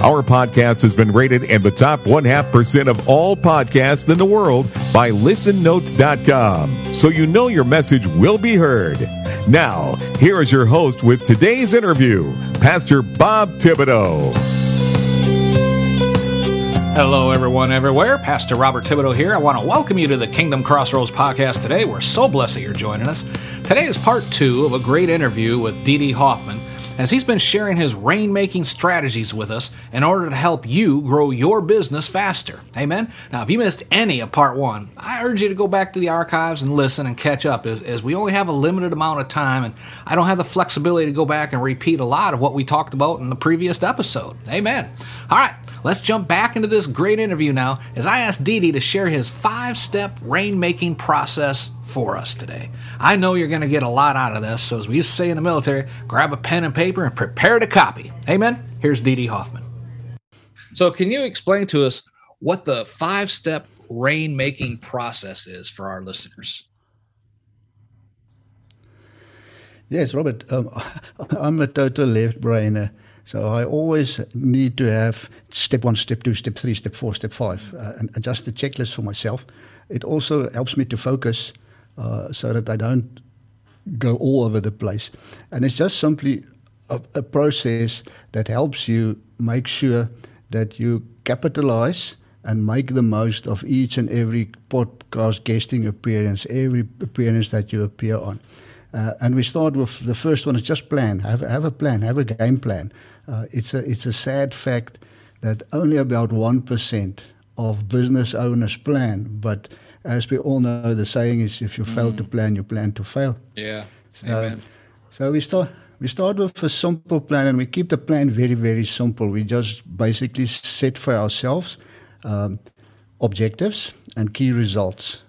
Our podcast has been rated in the top one half percent of all podcasts in the world by listennotes.com. So you know your message will be heard. Now, here is your host with today's interview, Pastor Bob Thibodeau. Hello, everyone, everywhere. Pastor Robert Thibodeau here. I want to welcome you to the Kingdom Crossroads podcast today. We're so blessed that you're joining us. Today is part two of a great interview with Dee Dee Hoffman as he's been sharing his rainmaking strategies with us in order to help you grow your business faster. Amen? Now, if you missed any of part one, I urge you to go back to the archives and listen and catch up as, as we only have a limited amount of time and I don't have the flexibility to go back and repeat a lot of what we talked about in the previous episode. Amen. All right. Let's jump back into this great interview now as I ask Dee Dee to share his five step rainmaking process for us today. I know you're going to get a lot out of this, so as we used to say in the military, grab a pen and paper and prepare to copy. Amen? Here's Dee Dee Hoffman. So, can you explain to us what the five step rainmaking process is for our listeners? Yes, Robert, um, I'm a total left brainer. So I always need to have step one, step two, step three, step four, step five, uh, and adjust the checklist for myself. It also helps me to focus uh, so that I don't go all over the place. And it's just simply a, a process that helps you make sure that you capitalize and make the most of each and every podcast guesting appearance, every appearance that you appear on. Uh, and we start with the first one is just plan. Have, have a plan, have a game plan. Uh, it's, a, it's a sad fact that only about 1% of business owners plan, but as we all know, the saying is if you mm. fail to plan, you plan to fail. Yeah. So, Amen. so we start we start with a simple plan and we keep the plan very, very simple. We just basically set for ourselves um, objectives and key results.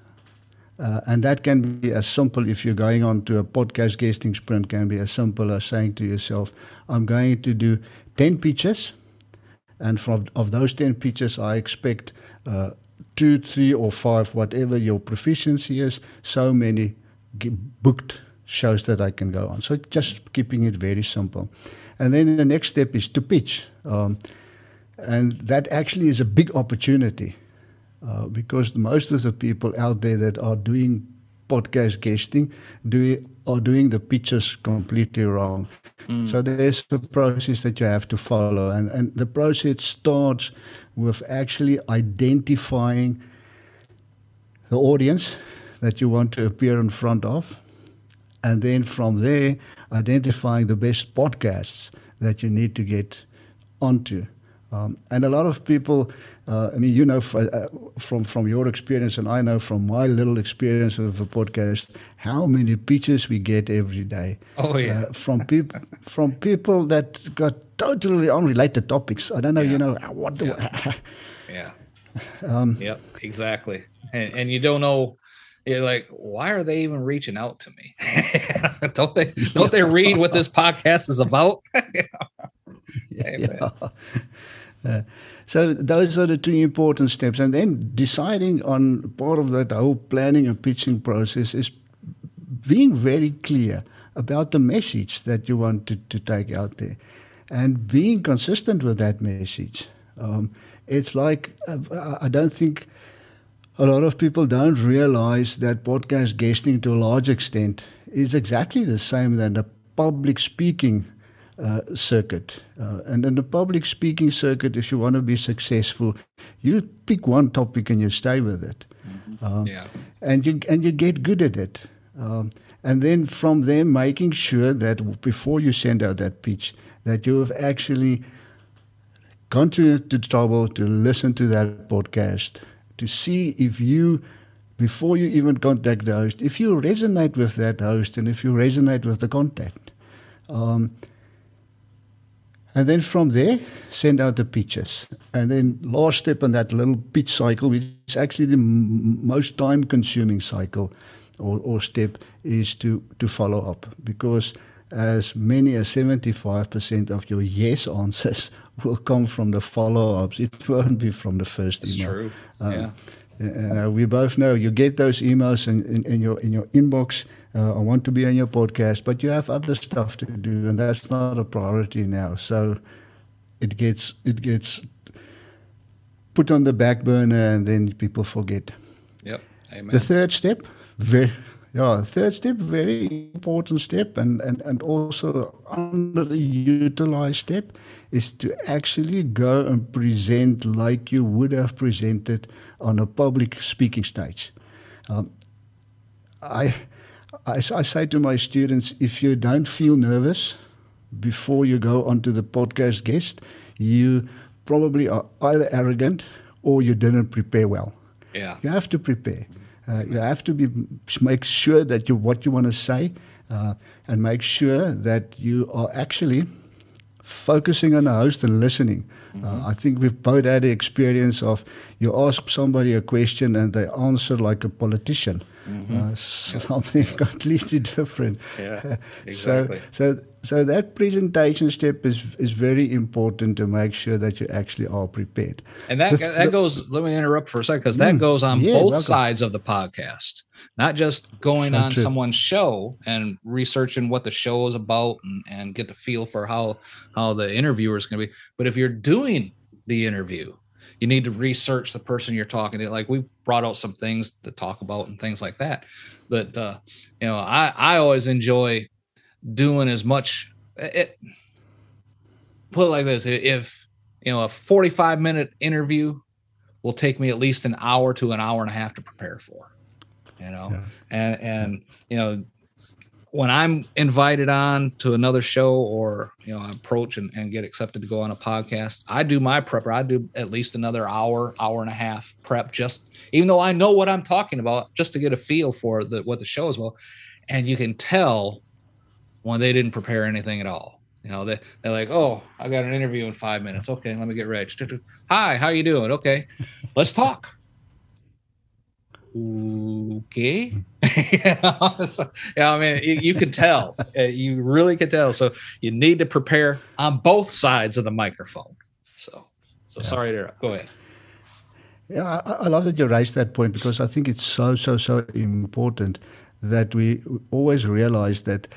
Uh, and that can be as simple if you're going on to a podcast guesting sprint, can be as simple as saying to yourself, I'm going to do 10 pitches. And from of those 10 pitches, I expect uh, two, three, or five, whatever your proficiency is, so many booked shows that I can go on. So just keeping it very simple. And then the next step is to pitch. Um, and that actually is a big opportunity uh, because most of the people out there that are doing podcast guesting do, are doing the pitches completely wrong. Mm. So there's a process that you have to follow. And, and the process starts with actually identifying the audience that you want to appear in front of. And then from there, identifying the best podcasts that you need to get onto. Um, and a lot of people, uh, I mean, you know uh, from from your experience, and I know from my little experience of a podcast, how many pitches we get every day. Oh yeah, uh, from people from people that got totally unrelated topics. I don't know, yeah. you know, what do yeah. yeah. Um, yep, exactly. And, and you don't know you're like, why are they even reaching out to me? don't they don't they read what this podcast is about? yeah. Uh, so those are the two important steps, and then deciding on part of that whole planning and pitching process is being very clear about the message that you want to, to take out there, and being consistent with that message. Um, it's like uh, I don't think a lot of people don't realize that podcast guesting to a large extent is exactly the same than the public speaking uh, circuit. Uh, and in the public speaking circuit, if you want to be successful, you pick one topic and you stay with it. Mm-hmm. Um, yeah. And you and you get good at it. Um, and then from there, making sure that before you send out that pitch, that you have actually gone to the trouble to listen to that podcast, to see if you before you even contact the host, if you resonate with that host and if you resonate with the content. Um, And then from there, send out the pitches. And then last step in that little pitch cycle, which is actually the m- most time consuming cycle or, or step, is to, to follow up. Because as many as 75% of your yes answers will come from the follow ups. It won't be from the first That's email. true. Um, yeah. And, uh, we both know you get those emails in, in, in your in your inbox. Uh, I want to be on your podcast, but you have other stuff to do, and that's not a priority now. So it gets it gets put on the back burner, and then people forget. Yep. Amen. The third step, very yeah, third step, very important step, and, and, and also underutilized step is to actually go and present like you would have presented on a public speaking stage. Um, I, I, I say to my students, if you don't feel nervous before you go onto the podcast guest, you probably are either arrogant or you didn't prepare well. Yeah. You have to prepare. Uh, you have to be make sure that you what you want to say, uh, and make sure that you are actually focusing on the host and listening. Mm-hmm. Uh, I think we've both had the experience of you ask somebody a question and they answer like a politician, mm-hmm. uh, something completely different. Yeah, exactly. so, so, so that presentation step is is very important to make sure that you actually are prepared. And that the, that goes. Let me interrupt for a second because that mm, goes on yeah, both welcome. sides of the podcast not just going on true. someone's show and researching what the show is about and, and get the feel for how how the interviewer is going to be but if you're doing the interview you need to research the person you're talking to. Like we brought out some things to talk about and things like that. But uh you know i i always enjoy doing as much it put it like this if you know a 45 minute interview will take me at least an hour to an hour and a half to prepare for you know? Yeah. and and you know when i'm invited on to another show or you know I approach and, and get accepted to go on a podcast i do my prep i do at least another hour hour and a half prep just even though i know what i'm talking about just to get a feel for the what the show is well and you can tell when they didn't prepare anything at all. You know they, they're like oh i got an interview in five minutes. Okay let me get ready. Hi how you doing? Okay let's talk okay. Yeah, so, yeah i mean you, you can tell. Uh, you really can tell. So you need to prepare on both sides of the microphone. So so yeah. sorry to go ahead. Yeah I, I love that you raised that point because i think it's so so so important that we always realize that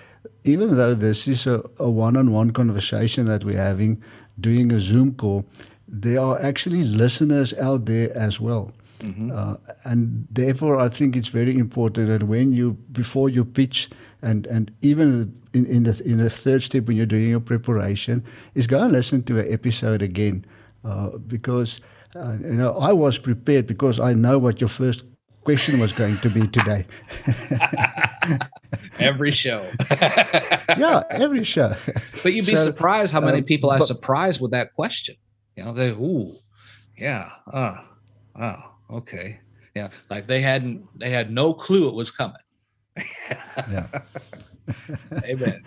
even though this is a, a one-on-one conversation that we're having doing a zoom call there are actually listeners out there as well Mm-hmm. Uh, and therefore, I think it's very important that when you before you pitch, and and even in, in the in the third step when you're doing your preparation, is go and listen to an episode again, uh, because uh, you know I was prepared because I know what your first question was going to be today. every show. yeah, every show. But you'd be so, surprised how many um, people are surprised with that question. You know, they ooh, yeah, uh, oh, okay. Yeah. Like they hadn't, they had no clue it was coming. yeah. Amen.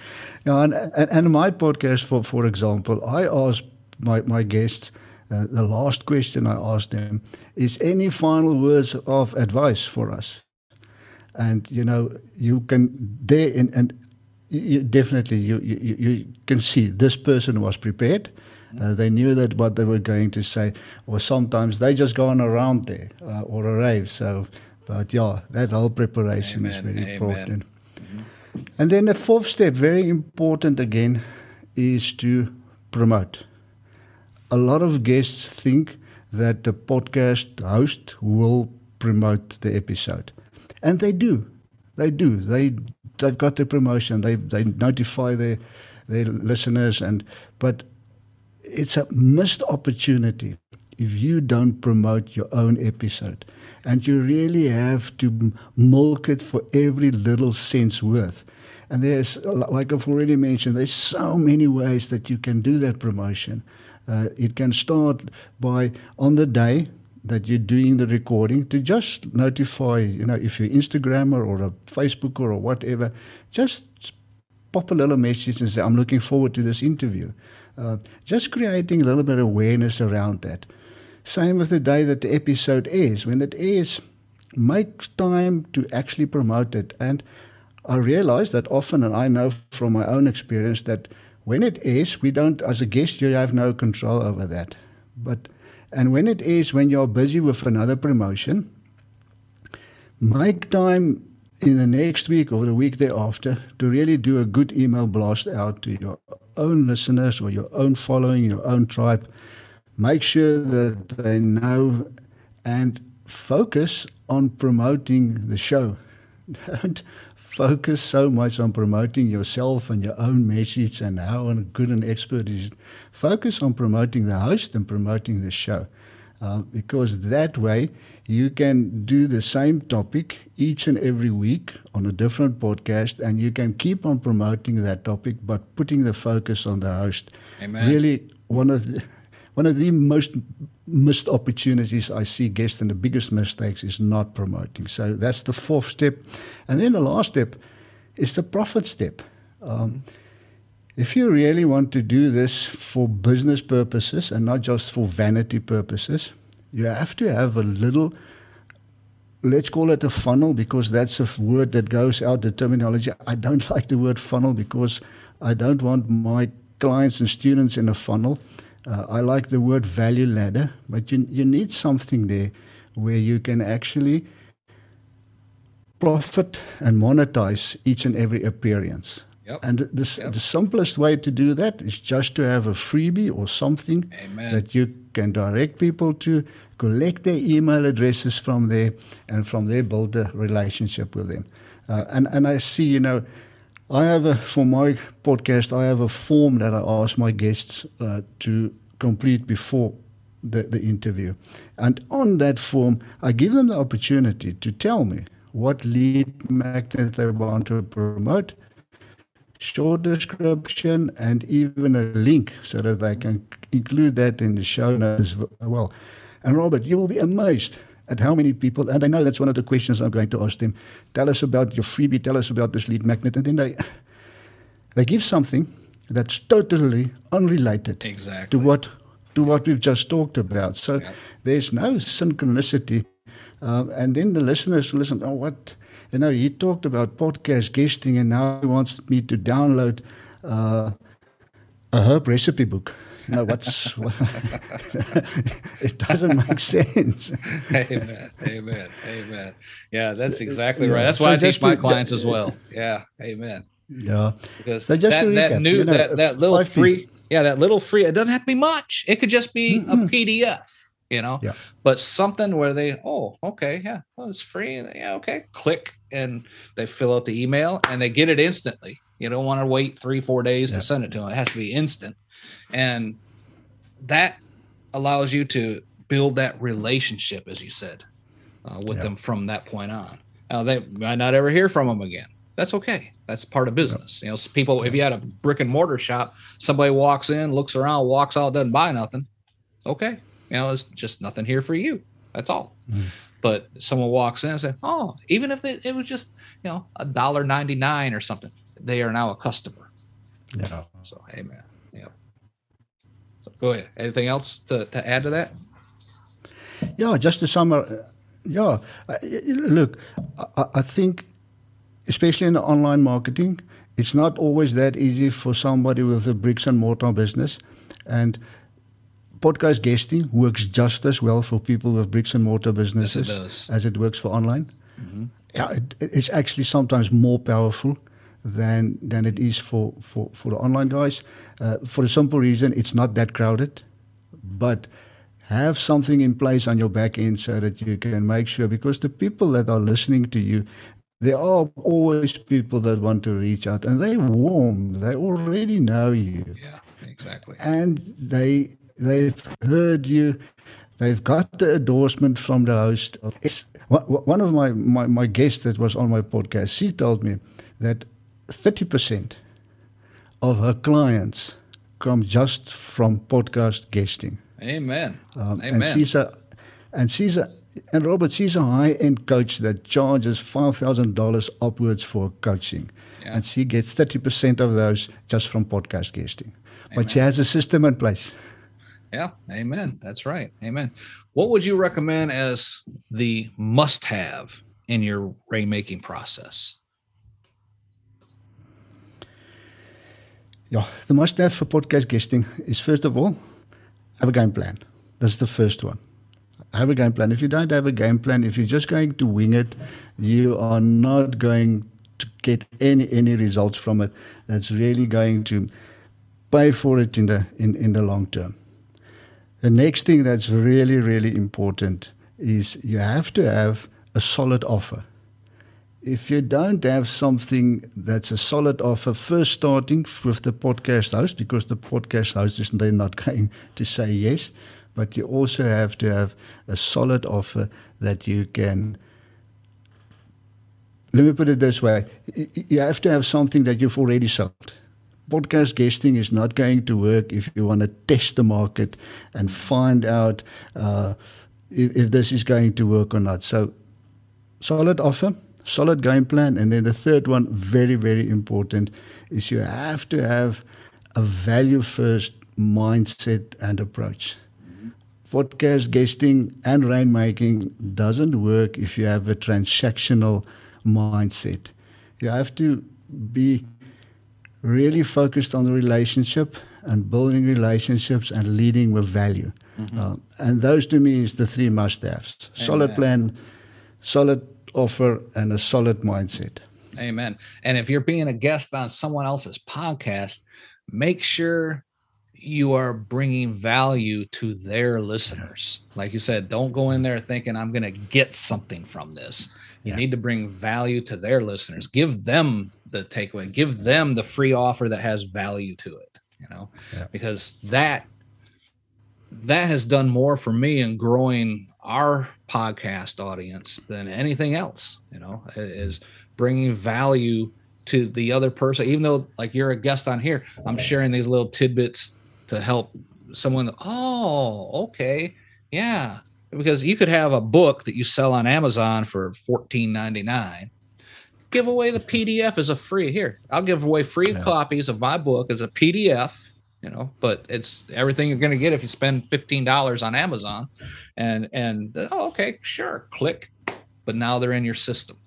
Yeah, and, and, and my podcast, for, for example, I ask my, my guests, uh, the last question I asked them is any final words of advice for us? And, you know, you can, there, in, and you, definitely you, you, you can see this person was prepared uh, they knew that what they were going to say, or sometimes they just gone around there uh, or a rave. So, but yeah, that whole preparation Amen. is very Amen. important. Mm-hmm. And then the fourth step, very important again, is to promote. A lot of guests think that the podcast host will promote the episode, and they do. They do. They they've got the promotion. They they notify their their listeners, and but it's a missed opportunity if you don't promote your own episode. And you really have to milk it for every little cent's worth. And there's, like I've already mentioned, there's so many ways that you can do that promotion. Uh, it can start by on the day that you're doing the recording to just notify, you know, if you're Instagrammer or a Facebooker or whatever, just pop a little message and say, I'm looking forward to this interview. Just creating a little bit of awareness around that. Same with the day that the episode airs. When it airs, make time to actually promote it. And I realize that often, and I know from my own experience, that when it is, we don't, as a guest, you have no control over that. But, and when it is, when you're busy with another promotion, make time in the next week or the week thereafter to really do a good email blast out to your own listeners or your own following, your own tribe. Make sure that they know and focus on promoting the show. Don't focus so much on promoting yourself and your own message and how good an expert is. Focus on promoting the host and promoting the show. Uh, because that way you can do the same topic each and every week on a different podcast and you can keep on promoting that topic but putting the focus on the host. Amen. Really, one of the one of the most missed opportunities I see guests and the biggest mistakes is not promoting. So that's the fourth step. And then the last step is the profit step. Um, if you really want to do this for business purposes and not just for vanity purposes, you have to have a little, let's call it a funnel because that's a word that goes out, the terminology. I don't like the word funnel because I don't want my clients and students in a funnel. Uh, I like the word value ladder, but you, you need something there where you can actually profit and monetize each and every appearance. Yep. And the, Yep. the simplest way to do that is just to have a freebie or something Amen. that you can direct people to, collect their email addresses from there, and from there build a relationship with them. Uh, and, and I see, you know, I have a, for my podcast, I have a form that I ask my guests uh, to complete before the, the interview. And on that form, I give them the opportunity to tell me what lead magnet they want to promote, short description, and even a link so that I can include that in the show notes as well. And Robert, you will be amazed at how many people, and I know that's one of the questions I'm going to ask them. Tell us about your freebie, tell us about this lead magnet, and then they they give something that's totally unrelated Exactly. to what to what we've just talked about. So Yep. there's no synchronicity. Uh, and then the listeners listen, oh, what? You know, he talked about podcast guesting, and now he wants me to download uh, a herb recipe book. You know, what's. it doesn't make sense. amen. Amen. Amen. Yeah, that's exactly right. That's So why I teach my to- clients as well. Yeah. Amen. Yeah. Because So just that, to that new you know, that, that little free yeah, that little free it doesn't have to be much. It could just be a PDF, you know. Yeah. But something where they, oh, okay, yeah, well, it's free. Yeah, okay. Click and they fill out the email and they get it instantly. You don't want to wait three, four days Yeah. to send it to them. It has to be instant. And that allows you to build that relationship, as you said, uh, with Yeah. them from that point on. Now they might not ever hear from them again. That's okay. That's part of business. You know, people. If you had a brick and mortar shop, somebody walks in, looks around, walks out, doesn't buy nothing. Okay, you know, it's just nothing here for you. That's all. Mm-hmm. But someone walks in and say, "Oh, even if it, it was just you know a dollar ninety nine or something, they are now a customer." Yeah. So, amen. Yeah. So, go ahead. Anything else to, to add to that? Yeah, just to sum up, yeah, look, I, I think, especially in the online marketing, it's not always that easy for somebody with a bricks and mortar business. And podcast guesting works just as well for people with bricks and mortar businesses does. as it works for online. Yeah, it, it's actually sometimes more powerful than than it is for, for, for the online guys. Uh, for the simple reason, it's not that crowded. But have something in place on your back end so that you can make sure because the people that are listening to you there are always people that want to reach out and they're warm they already know you Yeah, exactly. and they they've heard you they've got the endorsement from the host it's, one- of my, my, my guests that was on my podcast she told me that 30% of her clients come just from podcast guesting Amen. um, Amen. and she's a and she's a and Robert, she's a high end coach that charges $5,000 upwards for coaching. Yeah. And she gets 30% of those just from podcast guesting. Amen. But she has a system in place. Yeah, amen. That's right. Amen. What would you recommend as the must have in your rainmaking process? Yeah, the must have for podcast guesting is first of all, have a game plan. That's the first one. Have a game plan. If you don't have a game plan, if you're just going to wing it, you are not going to get any any results from it. That's really going to pay for it in the in, in the long term. The next thing that's really, really important is you have to have a solid offer. If you don't have something that's a solid offer, first starting with the podcast host, because the podcast host is they're not going to say yes, but you also have to have a solid offer that you can. Let me put it this way: you have to have something that you've already sold podcast guesting is not going to work if you want to test the market and find out uh, if, if, this is going to work or not. So, solid offer, solid game plan. And then the third one, very, very important, is you have to have a value first mindset and approach. Podcast guesting and rainmaking doesn't work if you have a transactional mindset. You have to be really focused on the relationship and building relationships and leading with value. Mm-hmm. Uh, and those to me is the three must-haves: solid plan, solid offer, and a solid mindset. Amen. And if you're being a guest on someone else's podcast, make sure you are bringing value to their listeners. Like you said, don't go in there thinking I'm going to get something from this. You yeah. need to bring value to their listeners. Give them the takeaway. Give them the free offer that has value to it. You know, yeah. because that that has done more for me in growing our podcast audience than anything else. You know, is bringing value to the other person. Even though, like, you're a guest on here, I'm sharing these little tidbits to help someone. Oh, okay, yeah because you could have a book that you sell on Amazon for fourteen ninety nine. Give away the PDF as a free here. I'll give away free yeah. copies of my book as a PDF. You know, but it's everything you're going to get if you spend fifteen dollars on Amazon, and and oh, okay, sure, click. But now they're in your system.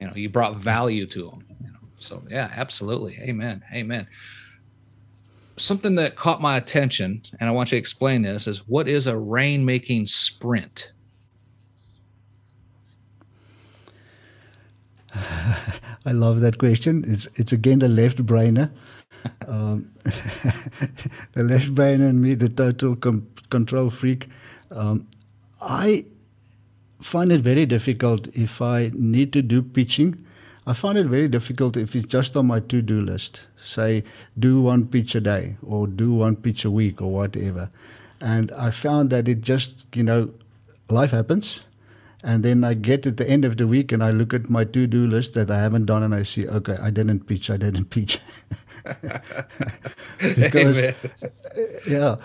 You know, you brought value to them. You know, so yeah, absolutely, amen, amen something that caught my attention, and I want you to explain this, is what is a rainmaking sprint? I love that question. It's it's again the left brainer. um, the left brain and me, the total com- control freak. Um, I find it very difficult if I need to do pitching I find it very difficult if it's just on my to do list. Say, do one pitch a day or do one pitch a week or whatever. And I found that it just, you know, life happens. And then I get at the end of the week and I look at my to do list that I haven't done and I see, okay, I didn't pitch, I didn't pitch. because, yeah,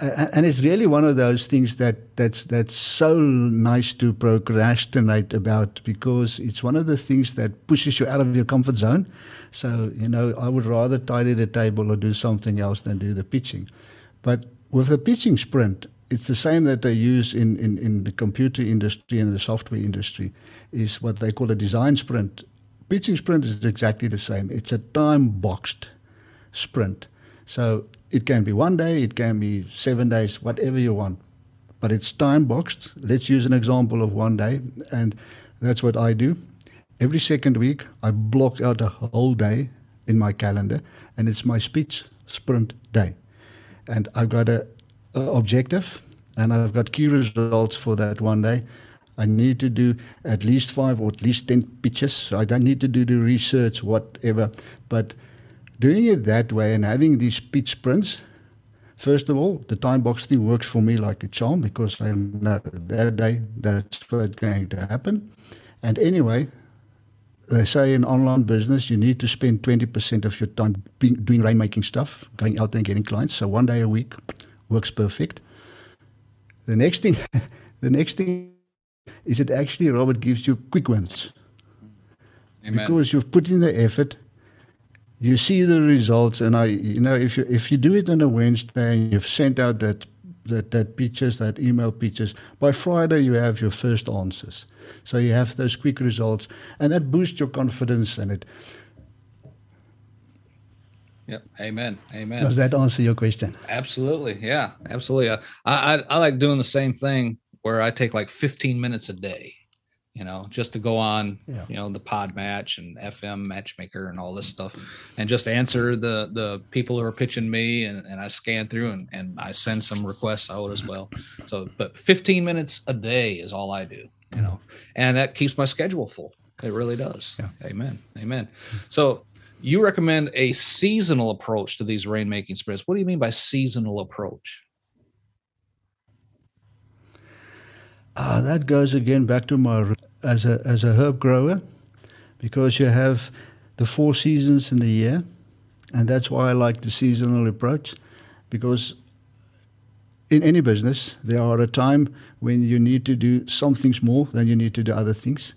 and it's really one of those things that that's that's so nice to procrastinate about because it's one of the things that pushes you out of your comfort zone. So you know, I would rather tidy the table or do something else than do the pitching. But with the pitching sprint, it's the same that they use in, in, in the computer industry and the software industry, is what they call a design sprint. Pitching sprint is exactly the same. It's a time boxed sprint. So it can be one day, it can be seven days, whatever you want. But it's time boxed. Let's use an example of one day. And that's what I do. Every second week, I block out a whole day in my calendar, and it's my speech sprint day. And I've got a, objective, and I've got key results for that one day. I need to do at least five or at least 10 pitches. I don't need to do the research, whatever. But doing it that way and having these pitch sprints, first of all, the time box thing works for me like a charm because I know that day that's what's going to happen. And anyway, they say in online business you need to spend 20% of your time being, doing rainmaking stuff, going out there and getting clients. So one day a week works perfect. The next thing, the next thing is it actually, Robert, gives you quick wins. Amen. Because you've put in the effort, you see the results, and I, you know, if you if you do it on a Wednesday and you've sent out that that that pictures, that email pictures, by Friday you have your first answers. So you have those quick results, and that boosts your confidence, and it Yep. Amen. Amen. does that answer your question? Absolutely. Yeah. Absolutely. I, I I like doing the same thing where I take like 15 minutes a day, you know, just to go on, Yeah. you know, the Pod Match and FM Matchmaker and all this stuff, and just answer the the people who are pitching me, and, and I scan through and and I send some requests out as well. So, but 15 minutes a day is all I do, you know, and that keeps my schedule full. It really does. Yeah. Amen. Amen. So you recommend a seasonal approach to these rainmaking sprints. What do you mean by seasonal approach? Uh, that goes again back to my as a as a herb grower, because you have the four seasons in the year, and that's why I like the seasonal approach, because in any business there are a time when you need to do some things more than you need to do other things.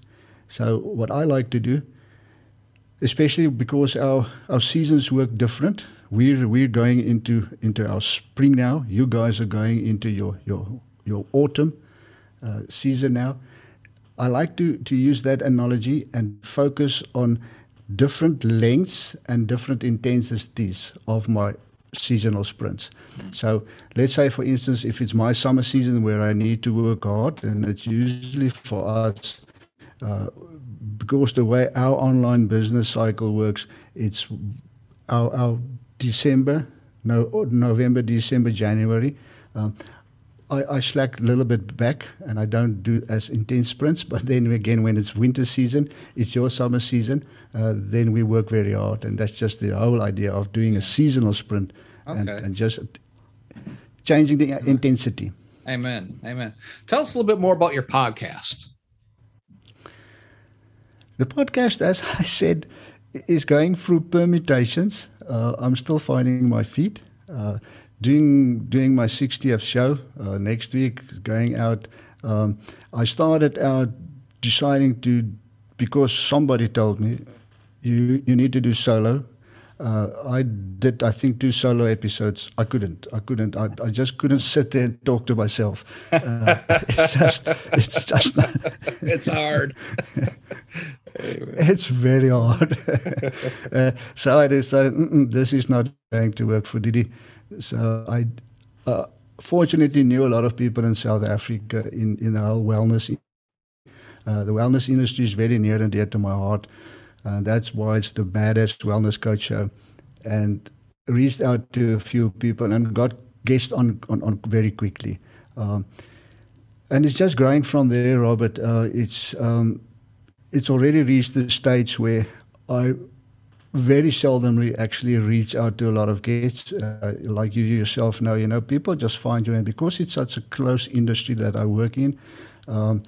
So what I like to do, especially because our our seasons work different. We're we're going into into our spring now. You guys are going into your your your autumn uh, season now. I like to, to use that analogy and focus on different lengths and different intensities of my seasonal sprints. So let's say, for instance, if it's my summer season where I need to work hard, and it's usually for us, uh, because the way our online business cycle works, it's our, our December, no, November, December, January. Um, I, I slack a little bit back and I don't do as intense sprints. But then again, when it's winter season, it's your summer season, uh, then we work very hard. And that's just the whole idea of doing a seasonal sprint and, Okay. and just changing the intensity. Amen. Amen. Tell us a little bit more about your podcast. The podcast, as I said, is going through permutations. Uh, I'm still finding my feet. Uh, doing doing my 60th show uh, next week, going out. Um, I started out deciding to because somebody told me you you need to do solo. Uh, I did, I think, two solo episodes. I couldn't. I couldn't. I, I just couldn't sit there and talk to myself. Uh, it's just, it's just not, It's hard. it's very hard. uh, so I decided "Mm-mm, this is not going to work for Didi. So I uh, fortunately knew a lot of people in South Africa in, in the whole wellness. Uh, the wellness industry is very near and dear to my heart. And that's why it's the Badass Wellness Coach Show. And reached out to a few people and got guests on, on, on very quickly. Um, and it's just growing from there, Robert. Uh, it's um, it's already reached the stage where I very seldomly actually reach out to a lot of guests, uh, like you yourself know. You know, people just find you, and because it's such a close industry that I work in, um,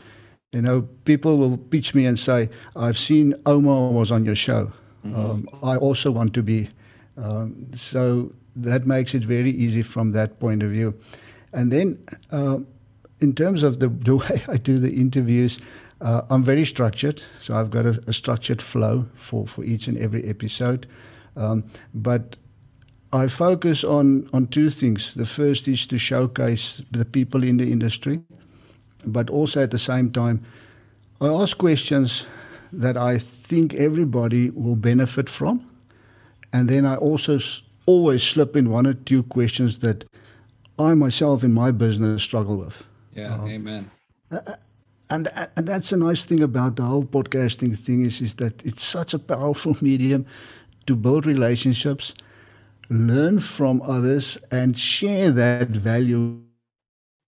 you know, people will pitch me and say, "I've seen Omar was on your show. Um, I also want to be." Um, so that makes it very easy from that point of view, and then. Uh, in terms of the, the way I do the interviews, uh, I'm very structured. So I've got a, a structured flow for, for each and every episode. Um, but I focus on, on two things. The first is to showcase the people in the industry, but also at the same time, I ask questions that I think everybody will benefit from. And then I also s- always slip in one or two questions that I myself in my business struggle with. Yeah. Amen. And and that's a nice thing about the whole podcasting thing is is that it's such a powerful medium to build relationships, learn from others, and share that value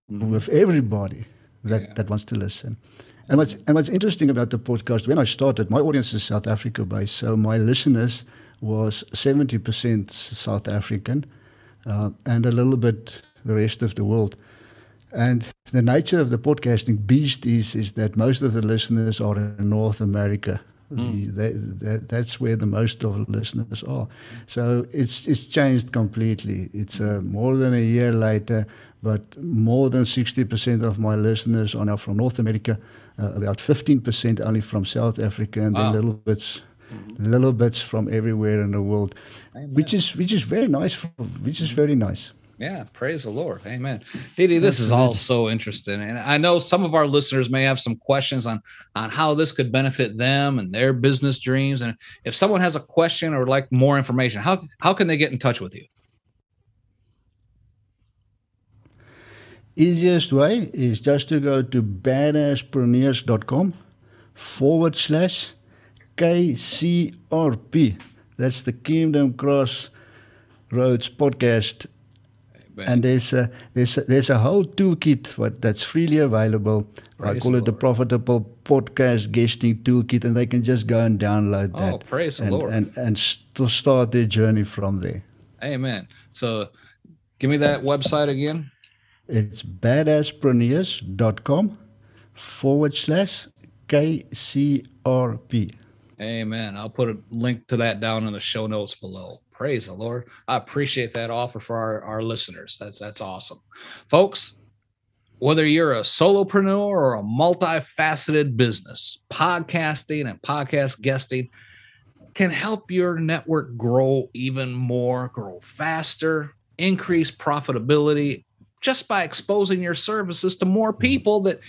with everybody that, Yeah. that wants to listen. And what's and what's interesting about the podcast, when I started, my audience is South Africa based, so my listeners was seventy percent South African, uh, and a little bit the rest of the world. And the nature of the podcasting beast is, is that most of the listeners are in North America. Mm. They, that, that's where the most of the listeners are. So it's it's changed completely. It's uh, more than a year later, but more than 60% of my listeners are now from North America, uh, about 15% only from South Africa, and wow. then little bits little bits from everywhere in the world, Amen. which is which is very nice. Which is very nice. Yeah, praise the Lord. Amen. Didi, this is all so interesting. And I know some of our listeners may have some questions on on how this could benefit them and their business dreams. And if someone has a question or like more information, how how can they get in touch with you? Easiest way is just to go to badasspreneurs.com forward slash KCRP. That's the Kingdom Cross Roads podcast and there's a, there's a, there's a whole toolkit what, that's freely available. Praise I call it the Profitable Podcast Guesting Toolkit, and they can just go and download oh, that. Oh, praise and, the Lord! And and st- start their journey from there. Amen. So, give me that website again. It's badasspreneurs.com forward slash KCRP. Amen. I'll put a link to that down in the show notes below. Praise the Lord. I appreciate that offer for our, our listeners. That's that's awesome. Folks, whether you're a solopreneur or a multifaceted business, podcasting and podcast guesting can help your network grow even more, grow faster, increase profitability just by exposing your services to more mm-hmm. people that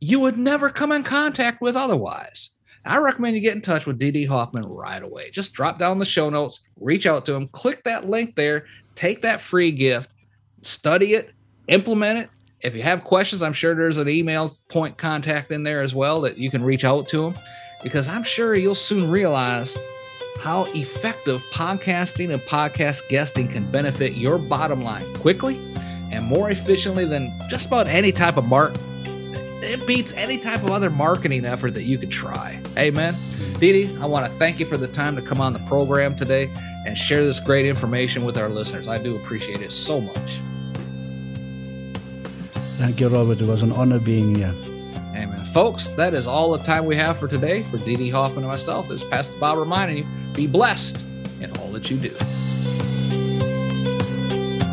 you would never come in contact with otherwise. I recommend you get in touch with DD Hoffman right away. Just drop down the show notes, reach out to him, click that link there, take that free gift, study it, implement it. If you have questions, I'm sure there's an email point contact in there as well that you can reach out to him because I'm sure you'll soon realize how effective podcasting and podcast guesting can benefit your bottom line quickly and more efficiently than just about any type of mark it beats any type of other marketing effort that you could try. Amen. Didi, I want to thank you for the time to come on the program today and share this great information with our listeners. I do appreciate it so much. Thank you, Robert. It was an honor being here. Amen. Folks, that is all the time we have for today. For Didi Hoffman and myself, this is Pastor Bob reminding you be blessed in all that you do.